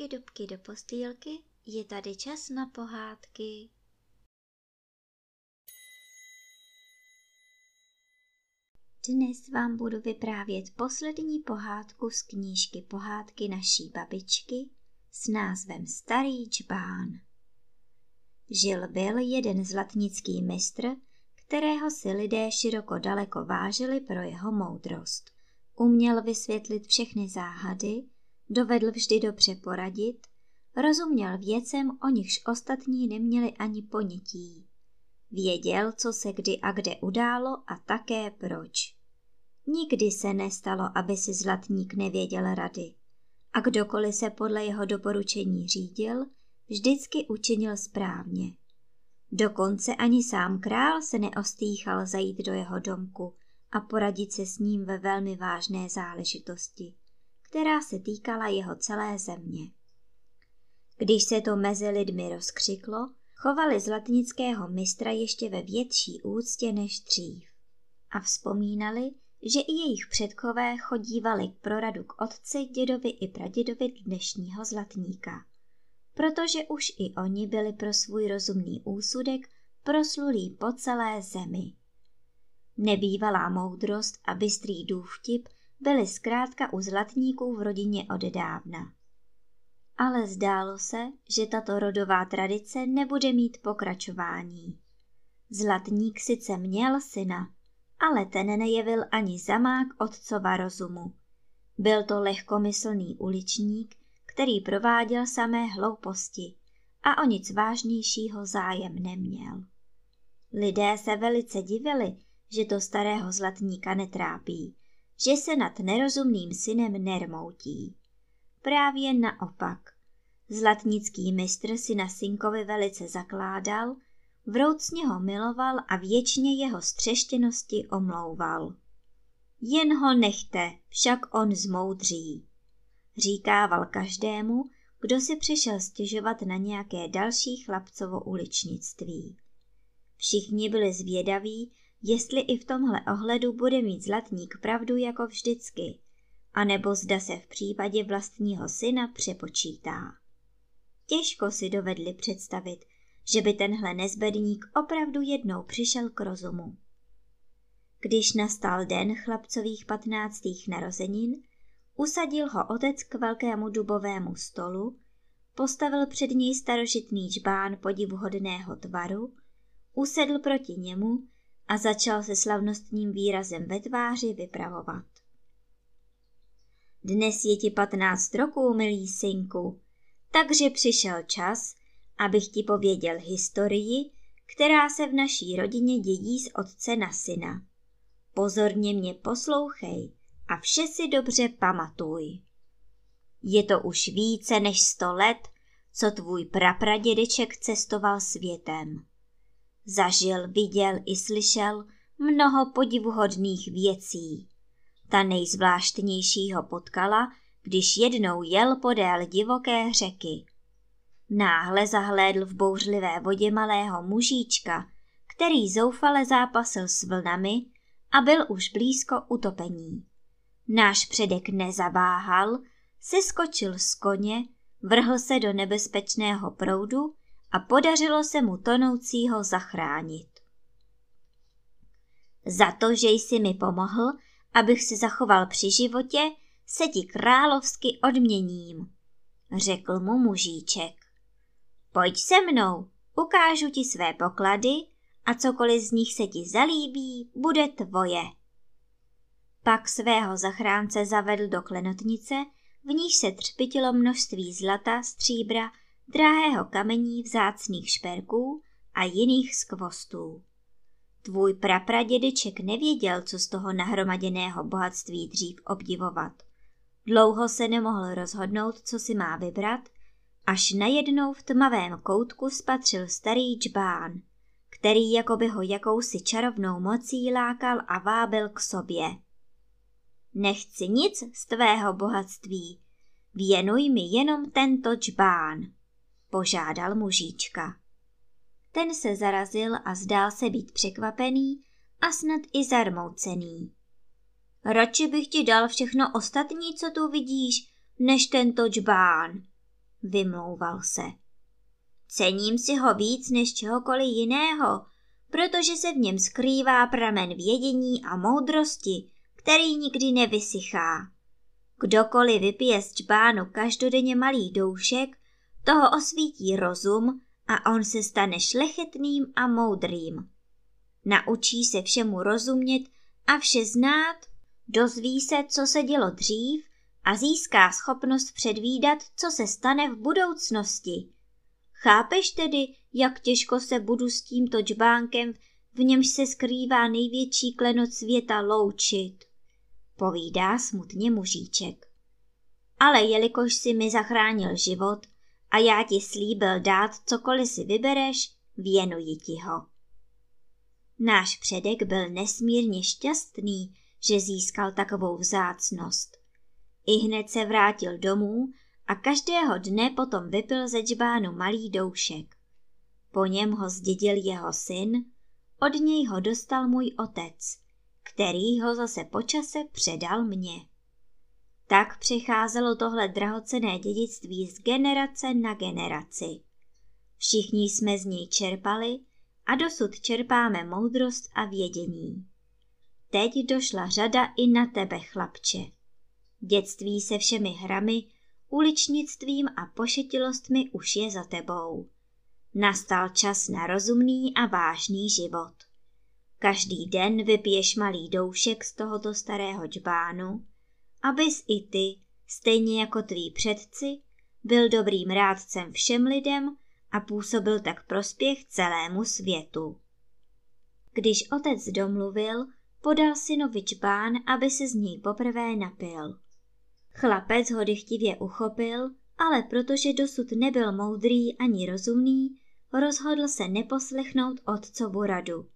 dubky, dubky do postýlky, je tady čas na pohádky. Dnes vám budu vyprávět poslední pohádku z knížky Pohádky naší babičky s názvem Starý čbán. Žil byl jeden zlatnický mistr, kterého si lidé široko daleko vážili pro jeho moudrost. Uměl vysvětlit všechny záhady, dovedl vždy dobře poradit, rozuměl věcem, o nichž ostatní neměli ani ponětí. Věděl, co se kdy a kde událo a také proč. Nikdy se nestalo, aby si zlatník nevěděl rady. A kdokoliv se podle jeho doporučení řídil, vždycky učinil správně. Dokonce ani sám král se neostýchal zajít do jeho domku a poradit se s ním ve velmi vážné záležitosti která se týkala jeho celé země. Když se to mezi lidmi rozkřiklo, chovali zlatnického mistra ještě ve větší úctě než dřív. A vzpomínali, že i jejich předkové chodívali k proradu k otci, dědovi i pradědovi dnešního zlatníka. Protože už i oni byli pro svůj rozumný úsudek proslulí po celé zemi. Nebývalá moudrost a bystrý důvtip byli zkrátka u zlatníků v rodině od dávna. Ale zdálo se, že tato rodová tradice nebude mít pokračování. Zlatník sice měl syna, ale ten nejevil ani zamák otcova rozumu. Byl to lehkomyslný uličník, který prováděl samé hlouposti a o nic vážnějšího zájem neměl. Lidé se velice divili, že to starého zlatníka netrápí, že se nad nerozumným synem nermoutí. Právě naopak. Zlatnický mistr si na synkovi velice zakládal, vroucně ho miloval a věčně jeho střeštěnosti omlouval. Jen ho nechte, však on zmoudří, říkával každému, kdo si přišel stěžovat na nějaké další chlapcovo uličnictví. Všichni byli zvědaví, jestli i v tomhle ohledu bude mít zlatník pravdu jako vždycky, anebo zda se v případě vlastního syna přepočítá. Těžko si dovedli představit, že by tenhle nezbedník opravdu jednou přišel k rozumu. Když nastal den chlapcových patnáctých narozenin, usadil ho otec k velkému dubovému stolu, postavil před něj starožitný žbán podivuhodného tvaru, usedl proti němu a začal se slavnostním výrazem ve tváři vypravovat. Dnes je ti patnáct roků, milý synku, takže přišel čas, abych ti pověděl historii, která se v naší rodině dědí z otce na syna. Pozorně mě poslouchej a vše si dobře pamatuj. Je to už více než sto let, co tvůj prapradědeček cestoval světem. Zažil, viděl i slyšel mnoho podivuhodných věcí. Ta nejzvláštnější ho potkala, když jednou jel podél divoké řeky. Náhle zahlédl v bouřlivé vodě malého mužíčka, který zoufale zápasil s vlnami a byl už blízko utopení. Náš předek nezaváhal, seskočil z koně, vrhl se do nebezpečného proudu a podařilo se mu tonoucího zachránit. Za to, že jsi mi pomohl, abych se zachoval při životě, se ti královsky odměním, řekl mu mužíček. Pojď se mnou, ukážu ti své poklady a cokoliv z nich se ti zalíbí, bude tvoje. Pak svého zachránce zavedl do klenotnice, v níž se třpitilo množství zlata, stříbra drahého kamení vzácných šperků a jiných skvostů. Tvůj prapradědeček nevěděl, co z toho nahromaděného bohatství dřív obdivovat. Dlouho se nemohl rozhodnout, co si má vybrat, až najednou v tmavém koutku spatřil starý džbán, který jako by ho jakousi čarovnou mocí lákal a vábil k sobě. Nechci nic z tvého bohatství, věnuj mi jenom tento džbán požádal mužíčka. Ten se zarazil a zdál se být překvapený a snad i zarmoucený. Radši bych ti dal všechno ostatní, co tu vidíš, než tento džbán, vymlouval se. Cením si ho víc než čehokoliv jiného, protože se v něm skrývá pramen vědění a moudrosti, který nikdy nevysychá. Kdokoliv vypije z čbánu každodenně malý doušek, toho osvítí rozum a on se stane šlechetným a moudrým. Naučí se všemu rozumět a vše znát, dozví se, co se dělo dřív a získá schopnost předvídat, co se stane v budoucnosti. Chápeš tedy, jak těžko se budu s tímto džbánkem, v němž se skrývá největší klenot světa, loučit? Povídá smutně mužíček. Ale jelikož si mi zachránil život a já ti slíbil dát cokoliv si vybereš, věnuji ti ho. Náš předek byl nesmírně šťastný, že získal takovou vzácnost. I hned se vrátil domů a každého dne potom vypil ze džbánu malý doušek. Po něm ho zdědil jeho syn, od něj ho dostal můj otec, který ho zase počase předal mně. Tak přecházelo tohle drahocené dědictví z generace na generaci. Všichni jsme z něj čerpali a dosud čerpáme moudrost a vědění. Teď došla řada i na tebe, chlapče. Dětství se všemi hrami, uličnictvím a pošetilostmi už je za tebou. Nastal čas na rozumný a vážný život. Každý den vypiješ malý doušek z tohoto starého džbánu, abys i ty, stejně jako tví předci, byl dobrým rádcem všem lidem a působil tak prospěch celému světu. Když otec domluvil, podal synovi čbán, aby se z něj poprvé napil. Chlapec ho dychtivě uchopil, ale protože dosud nebyl moudrý ani rozumný, rozhodl se neposlechnout otcovu radu.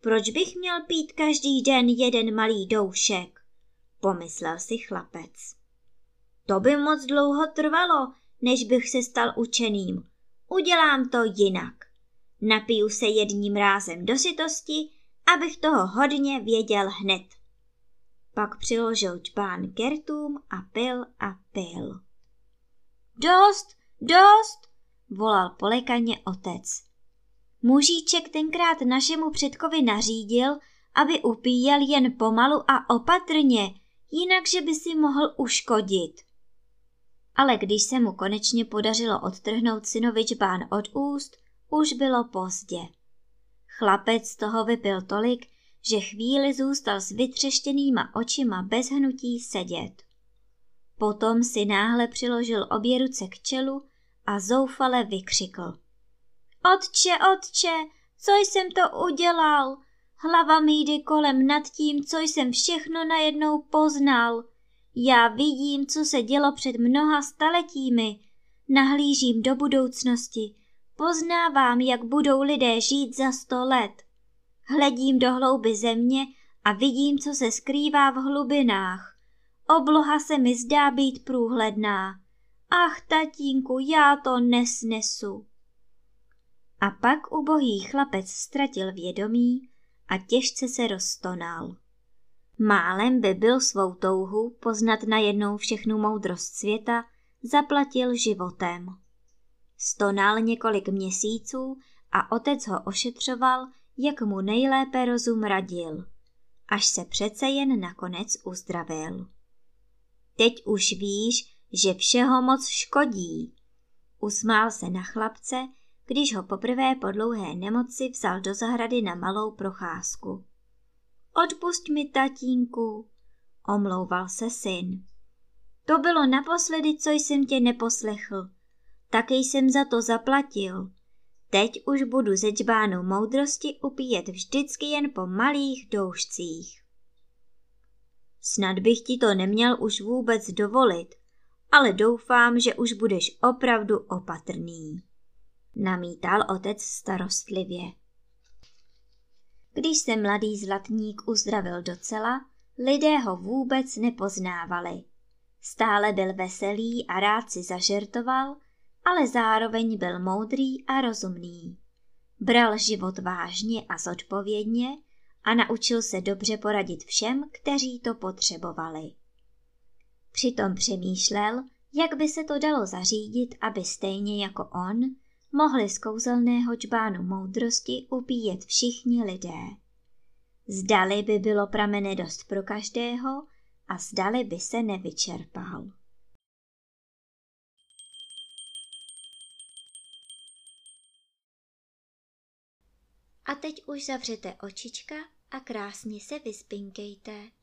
Proč bych měl pít každý den jeden malý doušek? Pomyslel si chlapec. To by moc dlouho trvalo, než bych se stal učeným. Udělám to jinak. Napiju se jedním rázem do sytosti, abych toho hodně věděl hned. Pak přiložil čpán kertům a pil a pil. Dost, dost, volal polekaně otec. Mužíček tenkrát našemu předkovi nařídil, aby upíjel jen pomalu a opatrně, jinak že by si mohl uškodit. Ale když se mu konečně podařilo odtrhnout synovi čbán od úst, už bylo pozdě. Chlapec toho vypil tolik, že chvíli zůstal s vytřeštěnýma očima bez hnutí sedět. Potom si náhle přiložil obě ruce k čelu a zoufale vykřikl. Otče, otče, co jsem to udělal? Hlava mi jde kolem nad tím, co jsem všechno najednou poznal. Já vidím, co se dělo před mnoha staletími. Nahlížím do budoucnosti. Poznávám, jak budou lidé žít za sto let. Hledím do hlouby země a vidím, co se skrývá v hlubinách. Obloha se mi zdá být průhledná. Ach, tatínku, já to nesnesu. A pak ubohý chlapec ztratil vědomí a těžce se roztonal. Málem by byl svou touhu poznat najednou všechnu moudrost světa, zaplatil životem. Stonal několik měsíců a otec ho ošetřoval, jak mu nejlépe rozum radil, až se přece jen nakonec uzdravil. Teď už víš, že všeho moc škodí. Usmál se na chlapce, když ho poprvé po dlouhé nemoci vzal do zahrady na malou procházku. Odpust mi, tatínku, omlouval se syn. To bylo naposledy, co jsem tě neposlechl. Taky jsem za to zaplatil. Teď už budu ze džbánu moudrosti upíjet vždycky jen po malých doušcích. Snad bych ti to neměl už vůbec dovolit, ale doufám, že už budeš opravdu opatrný namítal otec starostlivě. Když se mladý zlatník uzdravil docela, lidé ho vůbec nepoznávali. Stále byl veselý a rád si zažertoval, ale zároveň byl moudrý a rozumný. Bral život vážně a zodpovědně a naučil se dobře poradit všem, kteří to potřebovali. Přitom přemýšlel, jak by se to dalo zařídit, aby stejně jako on mohli z kouzelného čbánu moudrosti upíjet všichni lidé. Zdali by bylo pramene dost pro každého a zdali by se nevyčerpal. A teď už zavřete očička a krásně se vyspinkejte.